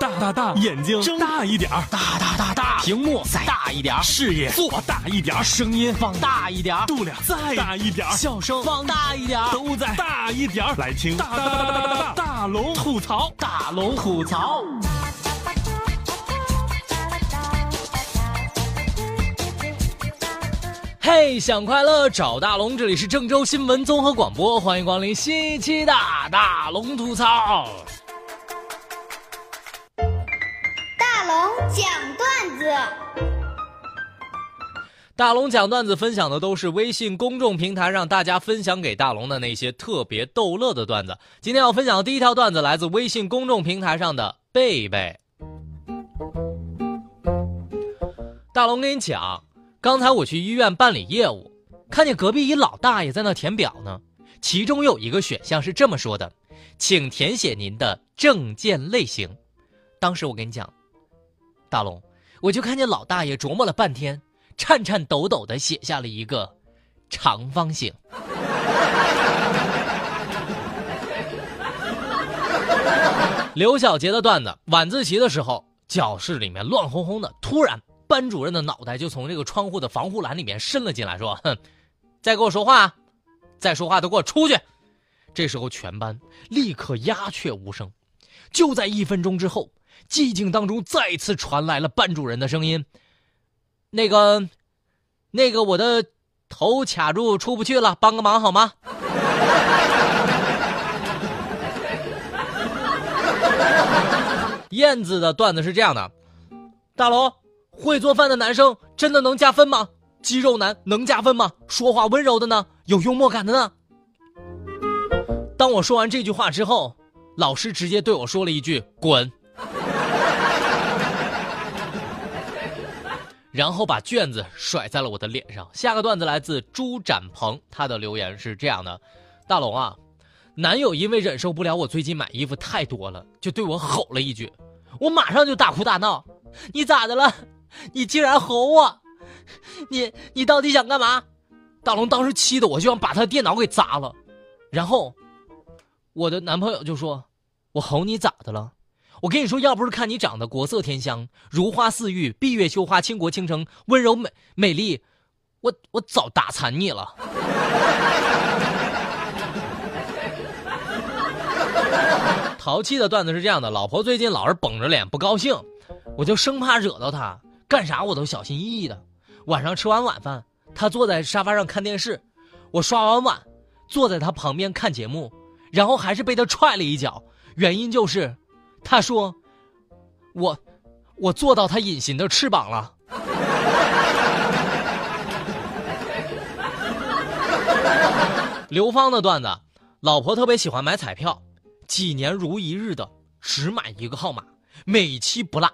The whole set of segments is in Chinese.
大大大，眼睛睁大一点儿，大大大大，屏幕再大一点儿，视野做大一点儿，声音放大一点儿，度量再大一点儿，笑声放大一点儿，都在大一点儿。来听大大大大大大龙吐槽，大龙吐槽。嘿，想快乐找大龙，这里是郑州新闻综合广播，欢迎光临新一期的大龙吐槽。大龙讲段子分享的都是微信公众平台让大家分享给大龙的那些特别逗乐的段子。今天要分享的第一条段子来自微信公众平台上的贝贝。大龙跟你讲，刚才我去医院办理业务，看见隔壁一老大爷在那填表呢，其中有一个选项是这么说的：“请填写您的证件类型。”当时我跟你讲，大龙，我就看见老大爷琢磨了半天，颤颤抖抖的写下了一个长方形。刘小杰的段子，晚自习的时候，教室里面乱哄哄的，突然班主任的脑袋就从这个窗户的防护栏里面伸了进来，说：“哼，再给我说话，再说话都给我出去！”这时候全班立刻鸦雀无声。就在一分钟之后，寂静当中再次传来了班主任的声音：“那个，那个，我的头卡住出不去了，帮个忙好吗？” 燕子的段子是这样的：大龙，会做饭的男生真的能加分吗？肌肉男能加分吗？说话温柔的呢？有幽默感的呢？当我说完这句话之后，老师直接对我说了一句“滚”，然后把卷子甩在了我的脸上。下个段子来自朱展鹏，他的留言是这样的：大龙啊。男友因为忍受不了我最近买衣服太多了，就对我吼了一句，我马上就大哭大闹。你咋的了？你竟然吼我！你你到底想干嘛？大龙当时气得我就想把他电脑给砸了。然后，我的男朋友就说：“我吼你咋的了？我跟你说，要不是看你长得国色天香、如花似玉、闭月羞花、倾国倾城、温柔美美丽，我我早打残你了。”淘气的段子是这样的：老婆最近老是绷着脸不高兴，我就生怕惹到她，干啥我都小心翼翼的。晚上吃完晚饭，她坐在沙发上看电视，我刷完碗，坐在她旁边看节目，然后还是被她踹了一脚。原因就是，他说，我，我做到他隐形的翅膀了。刘芳的段子，老婆特别喜欢买彩票。几年如一日的只买一个号码，每期不落。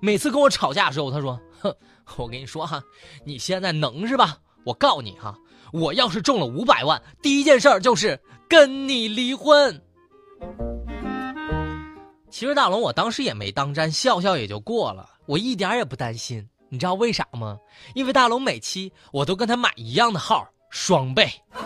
每次跟我吵架的时候，他说：“哼，我跟你说哈，你现在能是吧？我告你哈，我要是中了五百万，第一件事儿就是跟你离婚。”其实大龙，我当时也没当真，笑笑也就过了，我一点也不担心。你知道为啥吗？因为大龙每期我都跟他买一样的号，双倍。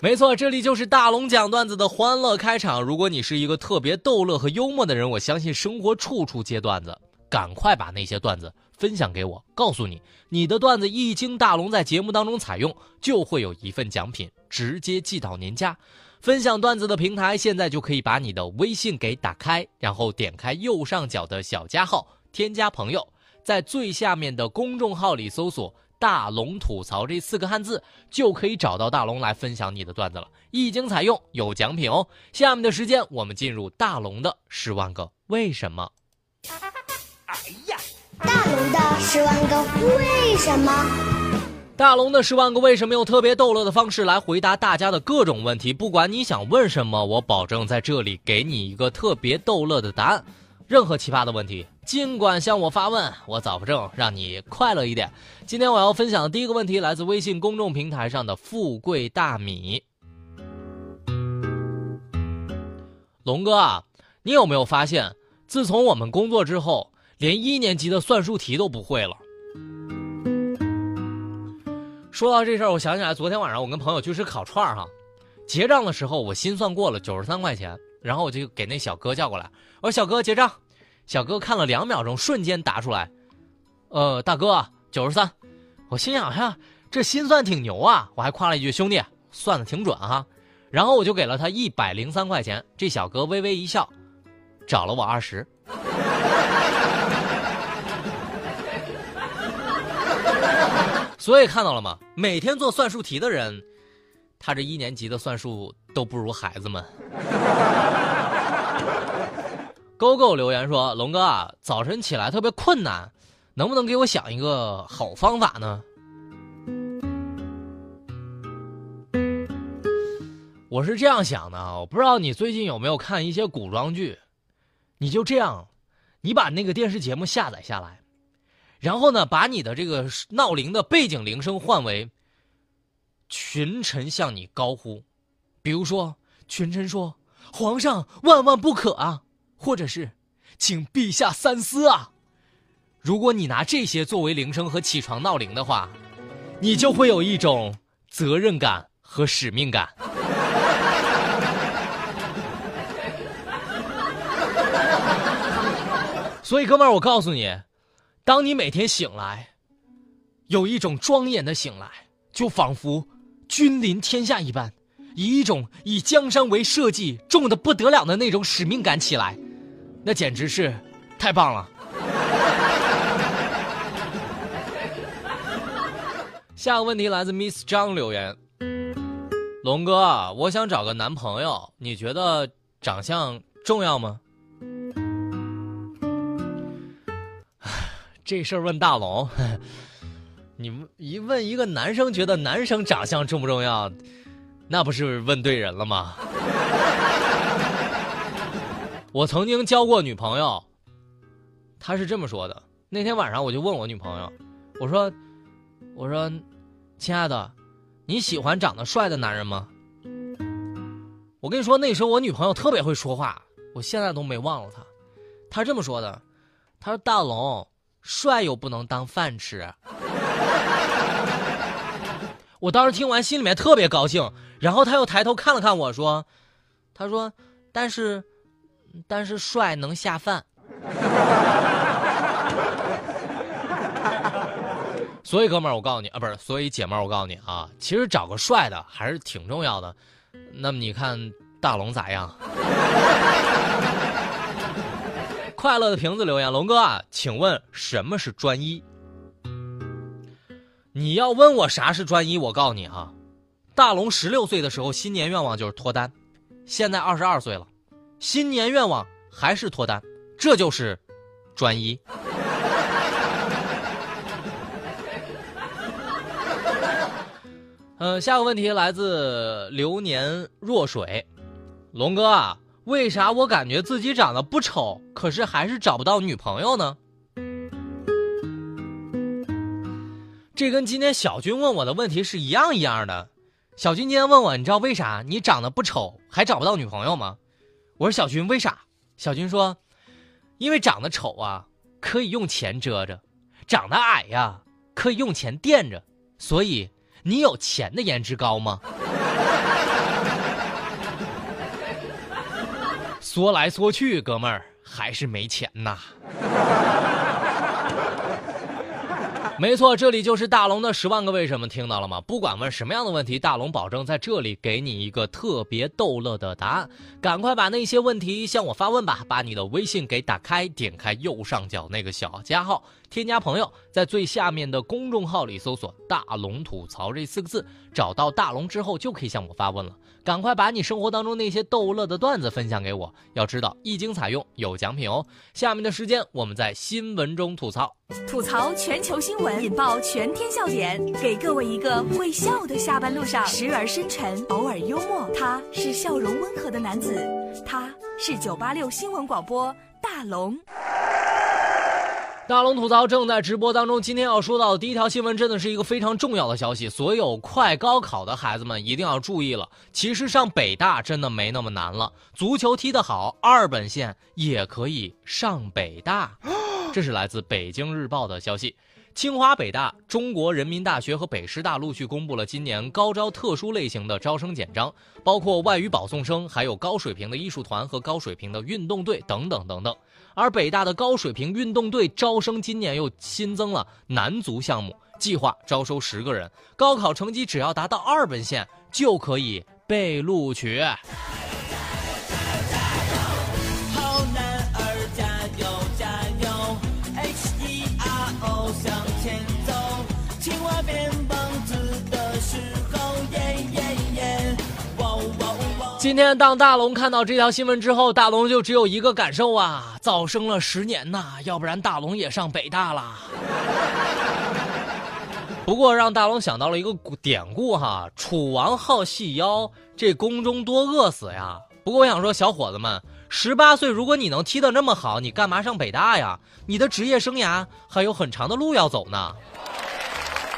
没错，这里就是大龙讲段子的欢乐开场。如果你是一个特别逗乐和幽默的人，我相信生活处处接段子，赶快把那些段子分享给我。告诉你，你的段子一经大龙在节目当中采用，就会有一份奖品直接寄到您家。分享段子的平台现在就可以把你的微信给打开，然后点开右上角的小加号，添加朋友，在最下面的公众号里搜索。大龙吐槽这四个汉字就可以找到大龙来分享你的段子了，一经采用有奖品哦。下面的时间我们进入大龙的十万个为什么。龙的十万个为什么？大龙的十万个为什么用特别逗乐的方式来回答大家的各种问题，不管你想问什么，我保证在这里给你一个特别逗乐的答案。任何奇葩的问题，尽管向我发问，我保证让你快乐一点。今天我要分享的第一个问题来自微信公众平台上的富贵大米。龙哥啊，你有没有发现，自从我们工作之后，连一年级的算术题都不会了？说到这事儿，我想起来昨天晚上我跟朋友去吃烤串儿哈，结账的时候我心算过了九十三块钱，然后我就给那小哥叫过来，我说小哥结账。小哥看了两秒钟，瞬间答出来：“呃，大哥，九十三。”我心想呀，这心算挺牛啊！我还夸了一句：“兄弟，算的挺准哈。”然后我就给了他一百零三块钱。这小哥微微一笑，找了我二十。所以看到了吗？每天做算术题的人，他这一年级的算术都不如孩子们。勾勾留言说：“龙哥啊，早晨起来特别困难，能不能给我想一个好方法呢？”我是这样想的啊，我不知道你最近有没有看一些古装剧，你就这样，你把那个电视节目下载下来，然后呢，把你的这个闹铃的背景铃声换为“群臣向你高呼”，比如说群臣说：“皇上万万不可啊！”或者是，请陛下三思啊！如果你拿这些作为铃声和起床闹铃的话，你就会有一种责任感和使命感。所以，哥们儿，我告诉你，当你每天醒来，有一种庄严的醒来，就仿佛君临天下一般，以一种以江山为社稷、重的不得了的那种使命感起来。那简直是太棒了！下个问题来自 Miss 张留言：龙哥，我想找个男朋友，你觉得长相重要吗？这事儿问大龙，你一问一个男生觉得男生长相重不重要，那不是问对人了吗？我曾经交过女朋友，她是这么说的。那天晚上我就问我女朋友，我说：“我说，亲爱的，你喜欢长得帅的男人吗？”我跟你说，那时候我女朋友特别会说话，我现在都没忘了她。她这么说的：“她说大龙，帅又不能当饭吃。”我当时听完心里面特别高兴，然后他又抬头看了看我说：“他说，但是。”但是帅能下饭，所以哥们儿，我告诉你啊，不是，所以姐们儿，我告诉你啊，其实找个帅的还是挺重要的。那么你看大龙咋样？快乐的瓶子留言，龙哥啊，请问什么是专一？你要问我啥是专一，我告诉你哈，大龙十六岁的时候新年愿望就是脱单，现在二十二岁了。新年愿望还是脱单，这就是专一。嗯，下个问题来自流年若水，龙哥啊，为啥我感觉自己长得不丑，可是还是找不到女朋友呢？这跟今天小军问我的问题是一样一样的。小军今天问我，你知道为啥你长得不丑还找不到女朋友吗？我说小军为啥？小军说，因为长得丑啊，可以用钱遮着；长得矮呀，可以用钱垫着。所以你有钱的颜值高吗？说来说去，哥们儿还是没钱呐。没错，这里就是大龙的十万个为什么，听到了吗？不管问什么样的问题，大龙保证在这里给你一个特别逗乐的答案。赶快把那些问题向我发问吧，把你的微信给打开，点开右上角那个小加号，添加朋友，在最下面的公众号里搜索“大龙吐槽”这四个字，找到大龙之后就可以向我发问了。赶快把你生活当中那些逗乐的段子分享给我，要知道一经采用有奖品哦。下面的时间我们在新闻中吐槽，吐槽全球新闻，引爆全天笑点，给各位一个会笑的下班路上，时而深沉，偶尔幽默。他是笑容温和的男子，他是九八六新闻广播大龙。大龙吐槽正在直播当中。今天要说到的第一条新闻，真的是一个非常重要的消息。所有快高考的孩子们一定要注意了。其实上北大真的没那么难了。足球踢得好，二本线也可以上北大。这是来自北京日报的消息。清华、北大、中国人民大学和北师大陆续公布了今年高招特殊类型的招生简章，包括外语保送生，还有高水平的艺术团和高水平的运动队等等等等。而北大的高水平运动队招生今年又新增了男足项目，计划招收十个人，高考成绩只要达到二本线就可以被录取。今天当大龙看到这条新闻之后，大龙就只有一个感受啊，早生了十年呐，要不然大龙也上北大了。不过让大龙想到了一个典故哈，楚王好细腰，这宫中多饿死呀。不过我想说，小伙子们，十八岁如果你能踢得那么好，你干嘛上北大呀？你的职业生涯还有很长的路要走呢。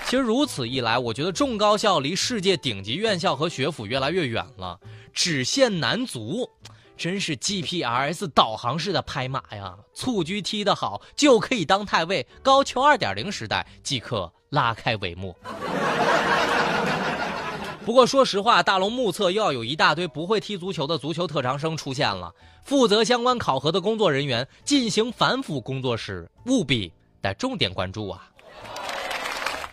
其实如此一来，我觉得重高校离世界顶级院校和学府越来越远了。只限男足，真是 GPRS 导航式的拍马呀！蹴鞠踢得好就可以当太尉，高球二点零时代即可拉开帷幕。不过说实话，大龙目测又要有一大堆不会踢足球的足球特长生出现了，负责相关考核的工作人员进行反腐工作时，务必得重点关注啊！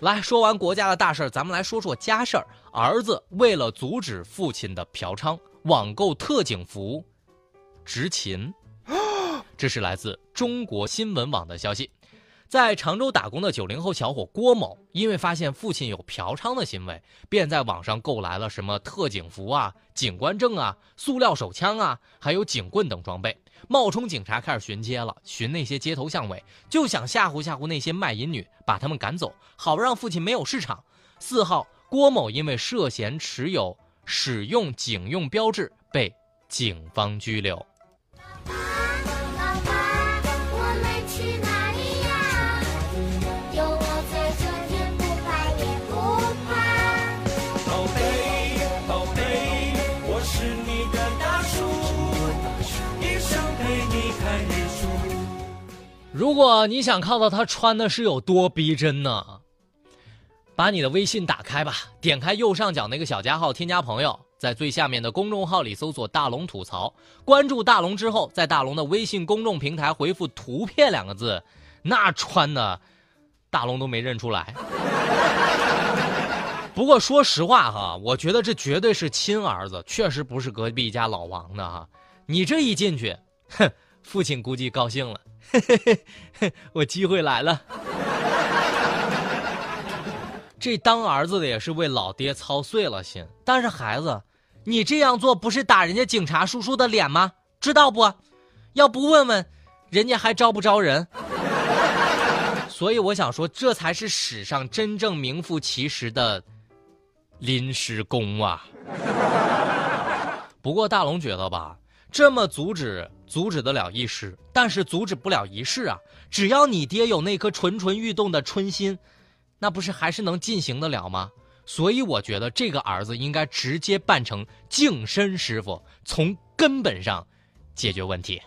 来说完国家的大事儿咱们来说说家事儿。儿子为了阻止父亲的嫖娼，网购特警服，执勤。这是来自中国新闻网的消息。在常州打工的九零后小伙郭某，因为发现父亲有嫖娼的行为，便在网上购来了什么特警服啊、警官证啊、塑料手枪啊，还有警棍等装备，冒充警察开始巡街了，巡那些街头巷尾，就想吓唬吓唬那些卖淫女，把他们赶走，好让父亲没有市场。四号。郭某因为涉嫌持有、使用警用标志，被警方拘留。如果你想看到他穿的是有多逼真呢？把你的微信打开吧，点开右上角那个小加号，添加朋友，在最下面的公众号里搜索“大龙吐槽”，关注大龙之后，在大龙的微信公众平台回复“图片”两个字，那穿的，大龙都没认出来。不过说实话哈，我觉得这绝对是亲儿子，确实不是隔壁家老王的哈。你这一进去，哼，父亲估计高兴了，嘿 嘿我机会来了。这当儿子的也是为老爹操碎了心，但是孩子，你这样做不是打人家警察叔叔的脸吗？知道不？要不问问，人家还招不招人？所以我想说，这才是史上真正名副其实的临时工啊！不过大龙觉得吧，这么阻止阻止得了一时，但是阻止不了一世啊！只要你爹有那颗蠢蠢欲动的春心。那不是还是能进行得了吗？所以我觉得这个儿子应该直接办成净身师傅，从根本上解决问题。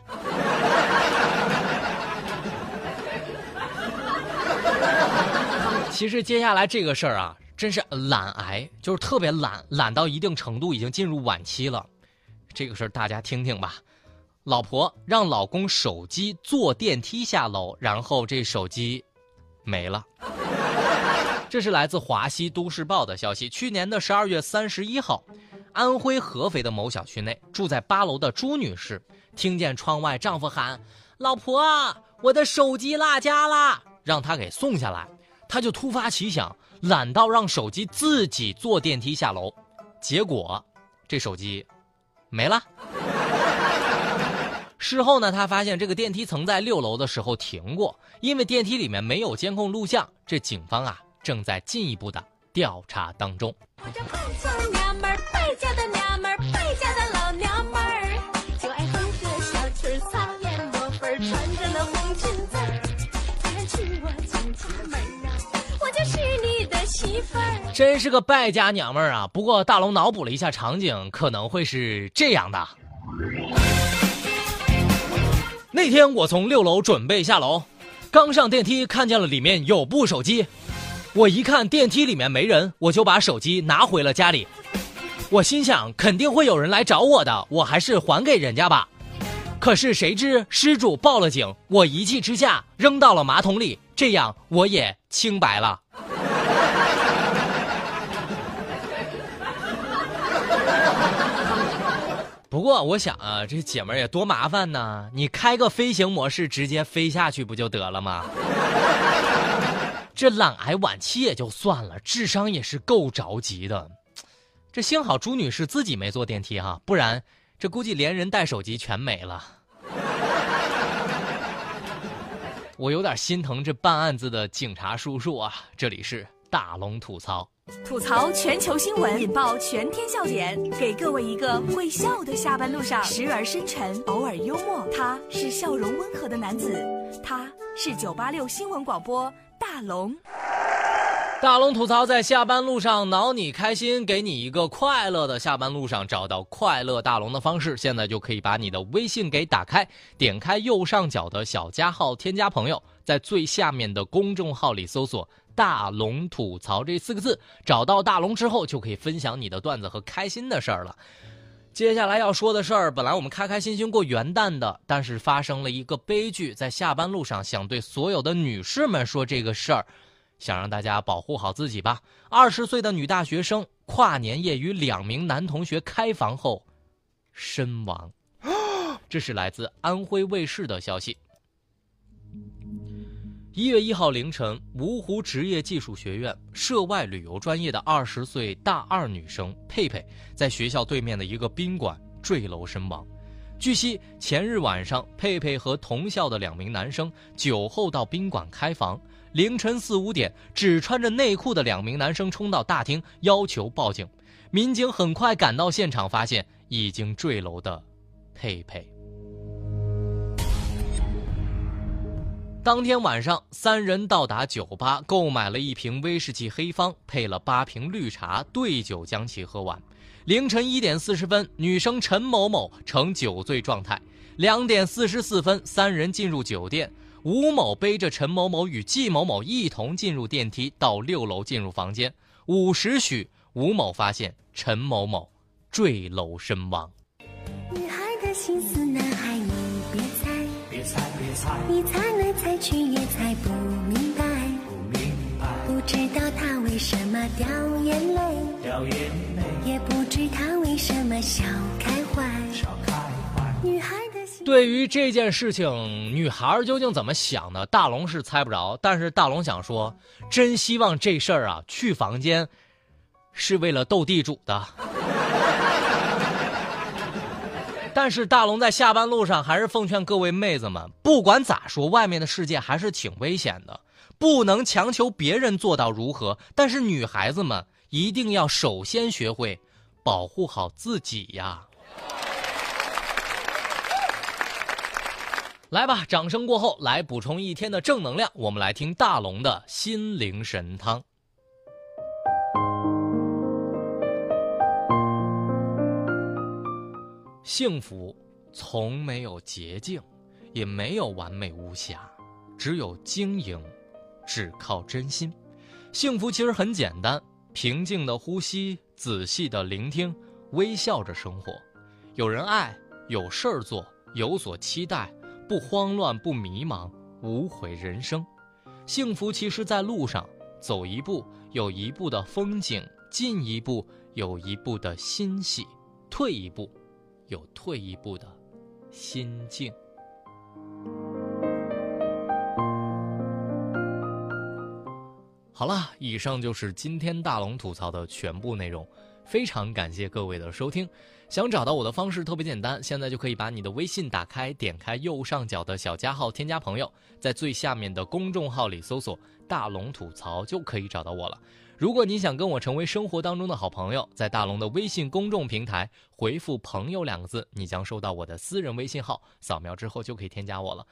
其实接下来这个事儿啊，真是懒癌，就是特别懒，懒到一定程度已经进入晚期了。这个事儿大家听听吧。老婆让老公手机坐电梯下楼，然后这手机没了。这是来自华西都市报的消息。去年的十二月三十一号，安徽合肥的某小区内，住在八楼的朱女士听见窗外丈夫喊：“老婆，我的手机落家了，让他给送下来。”她就突发奇想，懒到让手机自己坐电梯下楼。结果，这手机没了。事后呢，他发现这个电梯曾在六楼的时候停过，因为电梯里面没有监控录像。这警方啊。正在进一步的调查当中。我这胖瘦娘们，败家的娘们真是个败家娘们儿啊！不过大龙脑补了一下场景，可能会是这样的：那天我从六楼准备下楼。刚上电梯看见了里面有部手机，我一看电梯里面没人，我就把手机拿回了家里。我心想肯定会有人来找我的，我还是还给人家吧。可是谁知失主报了警，我一气之下扔到了马桶里，这样我也清白了。不过我想啊，这姐们儿也多麻烦呢，你开个飞行模式，直接飞下去不就得了吗？这懒癌晚期也就算了，智商也是够着急的。这幸好朱女士自己没坐电梯哈，不然这估计连人带手机全没了。我有点心疼这办案子的警察叔叔啊！这里是大龙吐槽，吐槽全球新闻，引爆全天笑点，给各位一个会笑的下班路上，时而深沉，偶尔幽默。他是笑容温和的男子，他是九八六新闻广播大龙。大龙吐槽在下班路上挠你开心，给你一个快乐的下班路上找到快乐大龙的方式。现在就可以把你的微信给打开，点开右上角的小加号，添加朋友，在最下面的公众号里搜索“大龙吐槽”这四个字，找到大龙之后就可以分享你的段子和开心的事儿了。接下来要说的事儿，本来我们开开心心过元旦的，但是发生了一个悲剧，在下班路上想对所有的女士们说这个事儿。想让大家保护好自己吧。二十岁的女大学生跨年夜与两名男同学开房后身亡，这是来自安徽卫视的消息。一月一号凌晨，芜湖职业技术学院涉外旅游专业的二十岁大二女生佩佩，在学校对面的一个宾馆坠楼身亡。据悉，前日晚上，佩佩和同校的两名男生酒后到宾馆开房。凌晨四五点，只穿着内裤的两名男生冲到大厅，要求报警。民警很快赶到现场，发现已经坠楼的佩佩。当天晚上，三人到达酒吧，购买了一瓶威士忌黑方，配了八瓶绿茶，对酒将其喝完。凌晨一点四十分，女生陈某某呈酒醉状态。两点四十四分，三人进入酒店。吴某背着陈某某与季某某一同进入电梯，到六楼进入房间。五时许，吴某发现陈某某坠楼身亡。女孩的心思，男孩你，猜，你猜来猜去也猜不明白，不明白，不知道他为什么掉眼泪，掉眼泪，也不知他为什么笑开怀，笑开怀，女孩。对于这件事情，女孩究竟怎么想的？大龙是猜不着，但是大龙想说，真希望这事儿啊，去房间是为了斗地主的。但是大龙在下班路上还是奉劝各位妹子们，不管咋说，外面的世界还是挺危险的，不能强求别人做到如何。但是女孩子们一定要首先学会保护好自己呀。来吧，掌声过后，来补充一天的正能量。我们来听大龙的心灵神汤。幸福从没有捷径，也没有完美无瑕，只有经营，只靠真心。幸福其实很简单：平静的呼吸，仔细的聆听，微笑着生活，有人爱，有事儿做，有所期待。不慌乱，不迷茫，无悔人生。幸福其实，在路上走一步，有一步的风景；进一步，有一步的欣喜；退一步，有退一步的心境。好了，以上就是今天大龙吐槽的全部内容。非常感谢各位的收听。想找到我的方式特别简单，现在就可以把你的微信打开，点开右上角的小加号，添加朋友，在最下面的公众号里搜索“大龙吐槽”就可以找到我了。如果你想跟我成为生活当中的好朋友，在大龙的微信公众平台回复“朋友”两个字，你将收到我的私人微信号，扫描之后就可以添加我了。